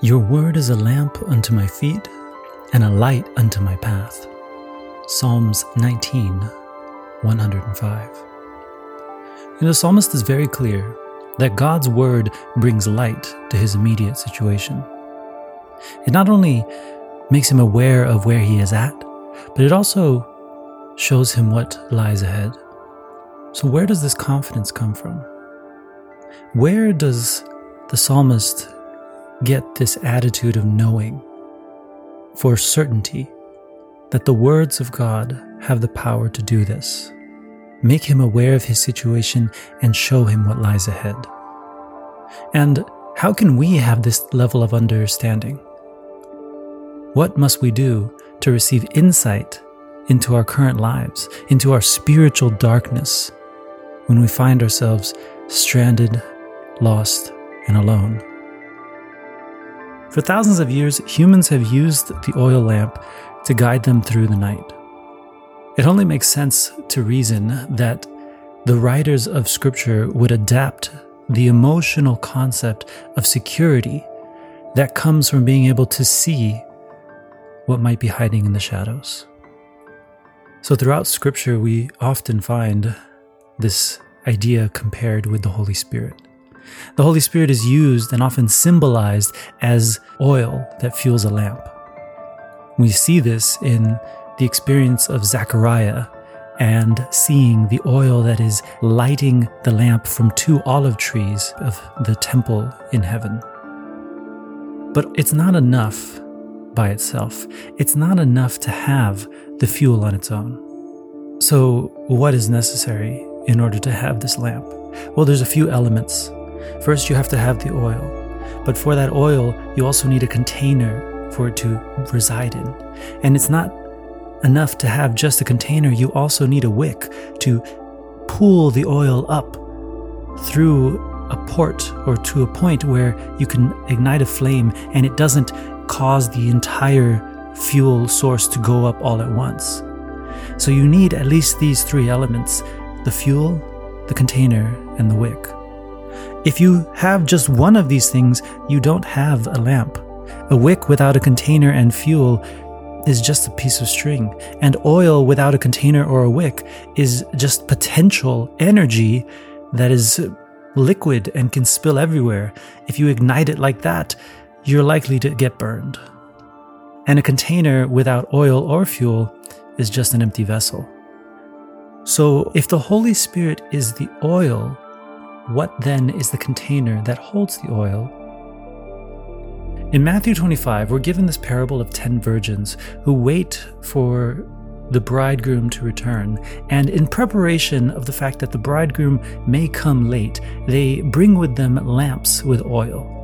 Your word is a lamp unto my feet and a light unto my path. Psalms 19, 105. You know, the psalmist is very clear that God's word brings light to his immediate situation. It not only makes him aware of where he is at, but it also shows him what lies ahead. So, where does this confidence come from? Where does the psalmist get this attitude of knowing for certainty that the words of God have the power to do this? Make him aware of his situation and show him what lies ahead. And how can we have this level of understanding? What must we do to receive insight into our current lives, into our spiritual darkness, when we find ourselves stranded, lost, and alone. For thousands of years, humans have used the oil lamp to guide them through the night. It only makes sense to reason that the writers of Scripture would adapt the emotional concept of security that comes from being able to see what might be hiding in the shadows. So, throughout Scripture, we often find this idea compared with the Holy Spirit. The Holy Spirit is used and often symbolized as oil that fuels a lamp. We see this in the experience of Zechariah and seeing the oil that is lighting the lamp from two olive trees of the temple in heaven. But it's not enough by itself. It's not enough to have the fuel on its own. So, what is necessary in order to have this lamp? Well, there's a few elements. First, you have to have the oil. But for that oil, you also need a container for it to reside in. And it's not enough to have just a container, you also need a wick to pull the oil up through a port or to a point where you can ignite a flame and it doesn't cause the entire fuel source to go up all at once. So you need at least these three elements the fuel, the container, and the wick. If you have just one of these things, you don't have a lamp. A wick without a container and fuel is just a piece of string, and oil without a container or a wick is just potential energy that is liquid and can spill everywhere. If you ignite it like that, you're likely to get burned. And a container without oil or fuel is just an empty vessel. So, if the Holy Spirit is the oil, what then is the container that holds the oil? In Matthew 25, we're given this parable of ten virgins who wait for the bridegroom to return, and in preparation of the fact that the bridegroom may come late, they bring with them lamps with oil.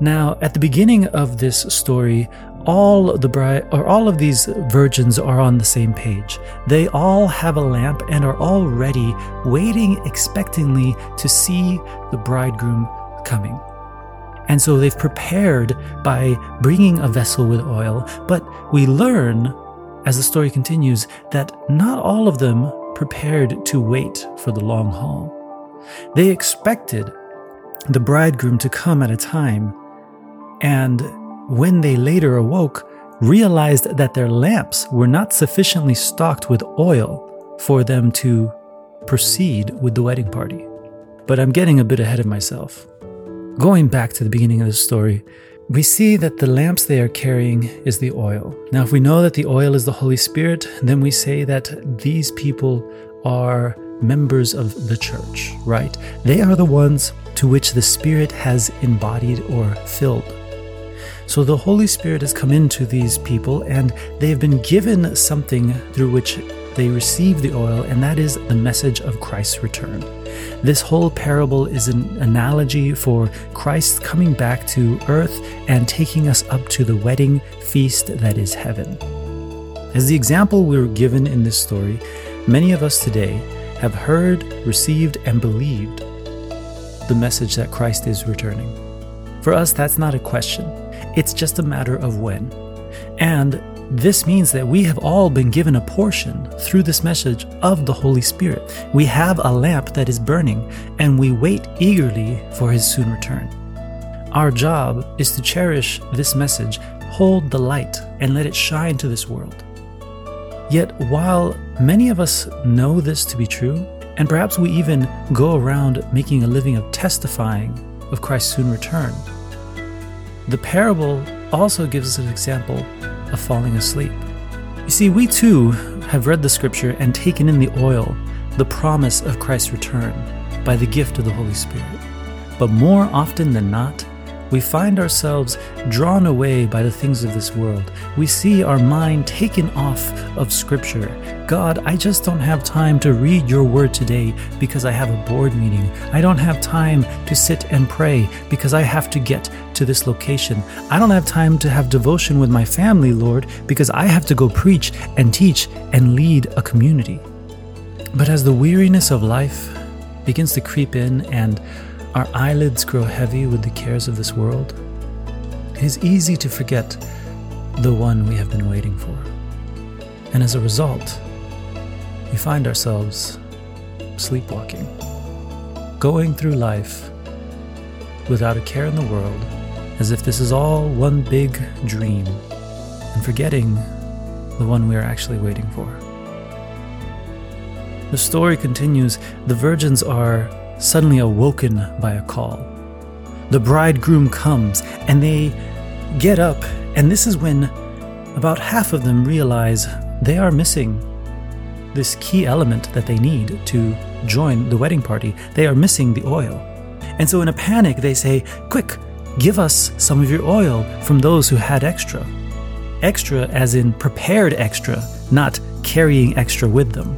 Now, at the beginning of this story, all the bride or all of these virgins are on the same page. They all have a lamp and are all ready, waiting expectantly to see the bridegroom coming. And so they've prepared by bringing a vessel with oil, but we learn as the story continues that not all of them prepared to wait for the long haul. They expected the bridegroom to come at a time, and when they later awoke, realized that their lamps were not sufficiently stocked with oil for them to proceed with the wedding party. But I'm getting a bit ahead of myself. Going back to the beginning of the story, we see that the lamps they are carrying is the oil. Now, if we know that the oil is the Holy Spirit, then we say that these people are members of the church, right? They are the ones to which the Spirit has embodied or filled. So the Holy Spirit has come into these people and they have been given something through which they receive the oil, and that is the message of Christ's return. This whole parable is an analogy for Christ coming back to earth and taking us up to the wedding feast that is heaven. As the example we were given in this story, many of us today have heard, received, and believed the message that Christ is returning. For us, that's not a question. It's just a matter of when. And this means that we have all been given a portion through this message of the Holy Spirit. We have a lamp that is burning, and we wait eagerly for his soon return. Our job is to cherish this message, hold the light, and let it shine to this world. Yet, while many of us know this to be true, and perhaps we even go around making a living of testifying of Christ's soon return, the parable also gives us an example of falling asleep. You see, we too have read the scripture and taken in the oil, the promise of Christ's return, by the gift of the Holy Spirit. But more often than not, we find ourselves drawn away by the things of this world. We see our mind taken off of Scripture. God, I just don't have time to read your word today because I have a board meeting. I don't have time to sit and pray because I have to get to this location. I don't have time to have devotion with my family, Lord, because I have to go preach and teach and lead a community. But as the weariness of life begins to creep in and our eyelids grow heavy with the cares of this world, it is easy to forget the one we have been waiting for. And as a result, we find ourselves sleepwalking, going through life without a care in the world, as if this is all one big dream, and forgetting the one we are actually waiting for. The story continues the virgins are suddenly awoken by a call. The bridegroom comes and they get up, and this is when about half of them realize they are missing this key element that they need to join the wedding party. They are missing the oil. And so, in a panic, they say, Quick, give us some of your oil from those who had extra. Extra, as in prepared extra, not carrying extra with them.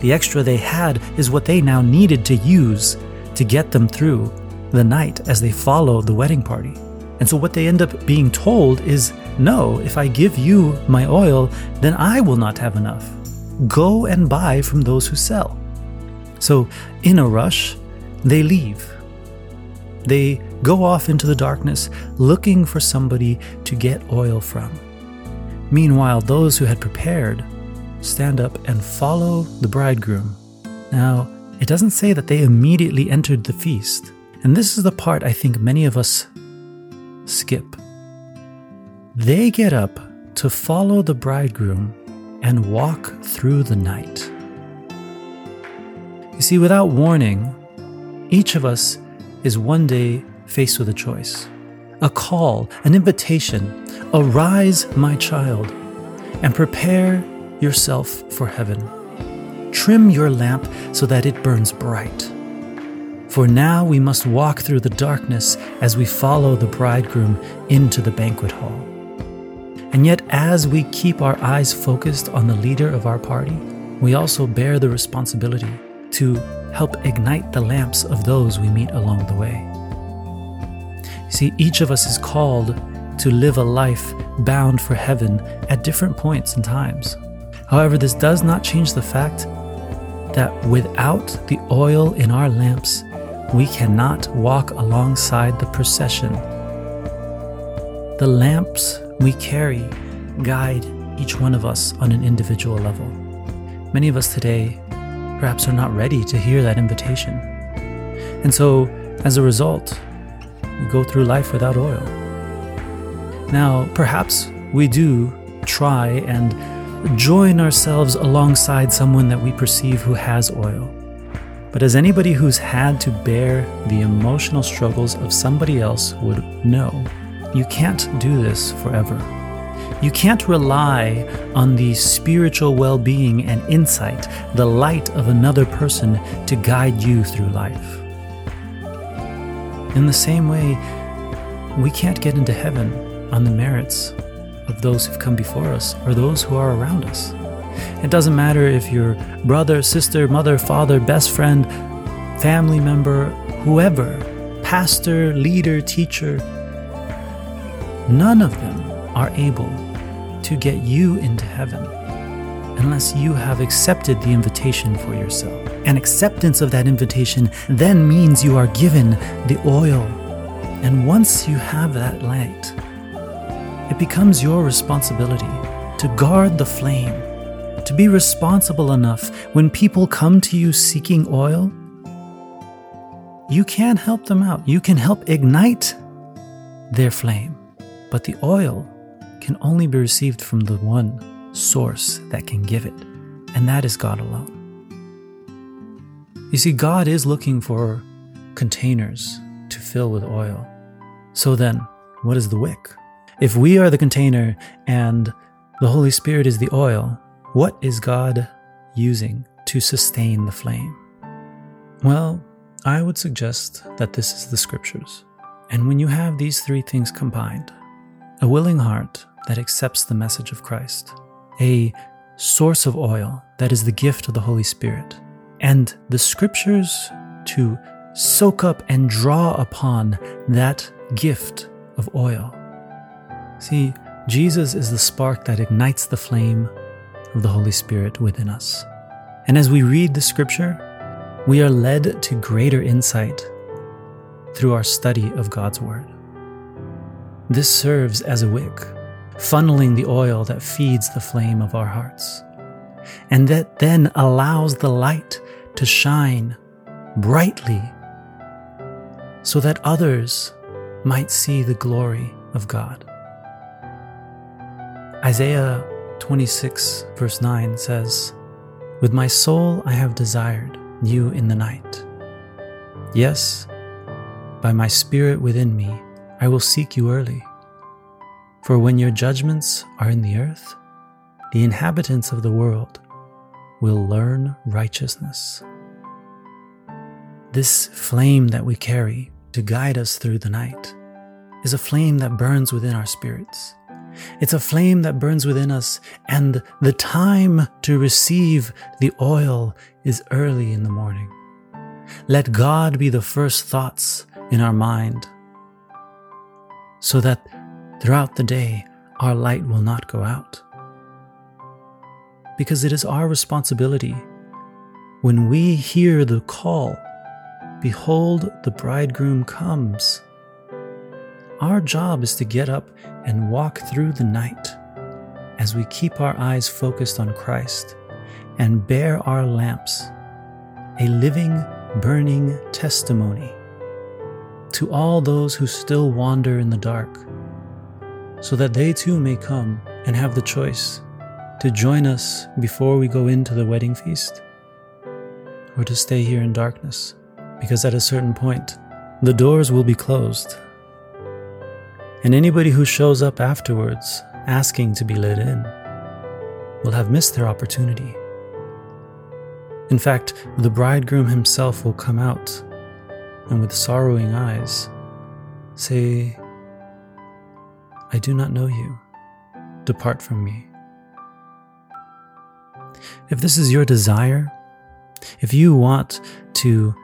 The extra they had is what they now needed to use to get them through the night as they follow the wedding party. And so, what they end up being told is no, if I give you my oil, then I will not have enough. Go and buy from those who sell. So, in a rush, they leave. They go off into the darkness looking for somebody to get oil from. Meanwhile, those who had prepared stand up and follow the bridegroom. Now, it doesn't say that they immediately entered the feast. And this is the part I think many of us skip. They get up to follow the bridegroom and walk through the night. You see, without warning, each of us is one day faced with a choice a call, an invitation. Arise, my child, and prepare yourself for heaven. Trim your lamp so that it burns bright. For now we must walk through the darkness as we follow the bridegroom into the banquet hall. And yet, as we keep our eyes focused on the leader of our party, we also bear the responsibility to help ignite the lamps of those we meet along the way. See, each of us is called to live a life bound for heaven at different points and times. However, this does not change the fact that without the oil in our lamps, we cannot walk alongside the procession. The lamps we carry guide each one of us on an individual level. Many of us today perhaps are not ready to hear that invitation. And so, as a result, we go through life without oil. Now, perhaps we do try and join ourselves alongside someone that we perceive who has oil. But as anybody who's had to bear the emotional struggles of somebody else would know, you can't do this forever. You can't rely on the spiritual well being and insight, the light of another person to guide you through life. In the same way, we can't get into heaven on the merits of those who've come before us or those who are around us. It doesn't matter if you're brother, sister, mother, father, best friend, family member, whoever, pastor, leader, teacher, none of them are able to get you into heaven unless you have accepted the invitation for yourself. And acceptance of that invitation then means you are given the oil. And once you have that light, it becomes your responsibility to guard the flame, to be responsible enough when people come to you seeking oil. You can help them out. You can help ignite their flame, but the oil can only be received from the one source that can give it, and that is God alone. You see, God is looking for containers to fill with oil. So then, what is the wick? If we are the container and the Holy Spirit is the oil, what is God using to sustain the flame? Well, I would suggest that this is the scriptures. And when you have these three things combined a willing heart that accepts the message of Christ, a source of oil that is the gift of the Holy Spirit, and the scriptures to soak up and draw upon that gift of oil. See, Jesus is the spark that ignites the flame of the Holy Spirit within us. And as we read the scripture, we are led to greater insight through our study of God's Word. This serves as a wick, funneling the oil that feeds the flame of our hearts, and that then allows the light to shine brightly so that others might see the glory of God. Isaiah 26, verse 9 says, With my soul I have desired you in the night. Yes, by my spirit within me, I will seek you early. For when your judgments are in the earth, the inhabitants of the world will learn righteousness. This flame that we carry to guide us through the night is a flame that burns within our spirits. It's a flame that burns within us, and the time to receive the oil is early in the morning. Let God be the first thoughts in our mind, so that throughout the day our light will not go out. Because it is our responsibility when we hear the call, Behold, the bridegroom comes our job is to get up and walk through the night as we keep our eyes focused on Christ and bear our lamps, a living, burning testimony to all those who still wander in the dark, so that they too may come and have the choice to join us before we go into the wedding feast, or to stay here in darkness, because at a certain point, the doors will be closed and anybody who shows up afterwards asking to be let in will have missed their opportunity. In fact, the bridegroom himself will come out and with sorrowing eyes say, I do not know you. Depart from me. If this is your desire, if you want to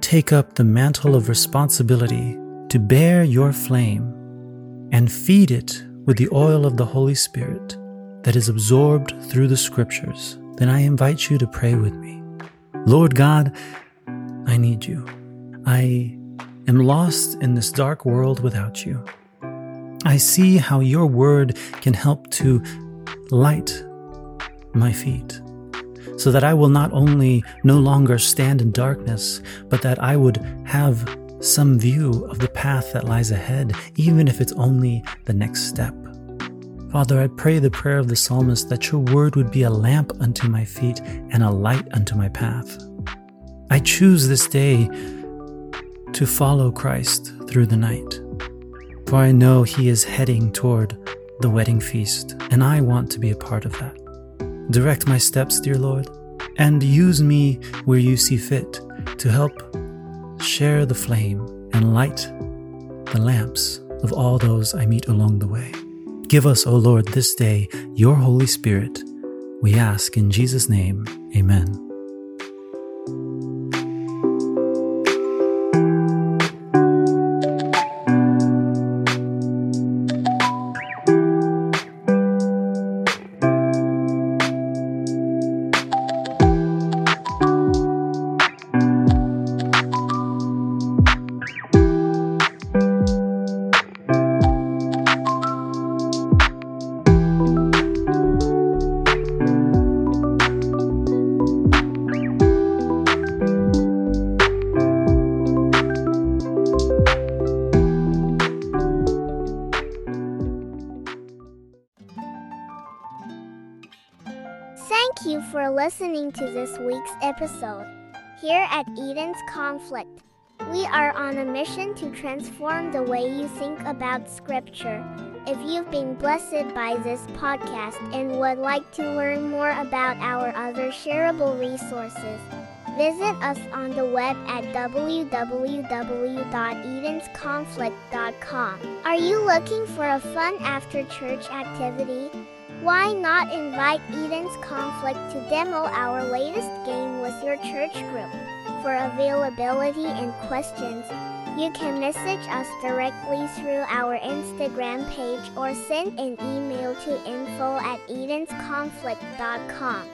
take up the mantle of responsibility to bear your flame and feed it with the oil of the Holy Spirit that is absorbed through the Scriptures, then I invite you to pray with me. Lord God, I need you. I am lost in this dark world without you. I see how your word can help to light my feet so that I will not only no longer stand in darkness, but that I would have some view of the path that lies ahead, even if it's only the next step. Father, I pray the prayer of the psalmist that your word would be a lamp unto my feet and a light unto my path. I choose this day to follow Christ through the night, for I know he is heading toward the wedding feast, and I want to be a part of that. Direct my steps, dear Lord, and use me where you see fit to help share the flame and light the lamps of all those I meet along the way. Give us, O Lord, this day your Holy Spirit. We ask in Jesus' name, Amen. For listening to this week's episode. Here at Eden's Conflict, we are on a mission to transform the way you think about Scripture. If you've been blessed by this podcast and would like to learn more about our other shareable resources, visit us on the web at www.edensconflict.com. Are you looking for a fun after church activity? Why not invite Eden's Conflict to demo our latest game with your church group? For availability and questions, you can message us directly through our Instagram page or send an email to info at edensconflict.com.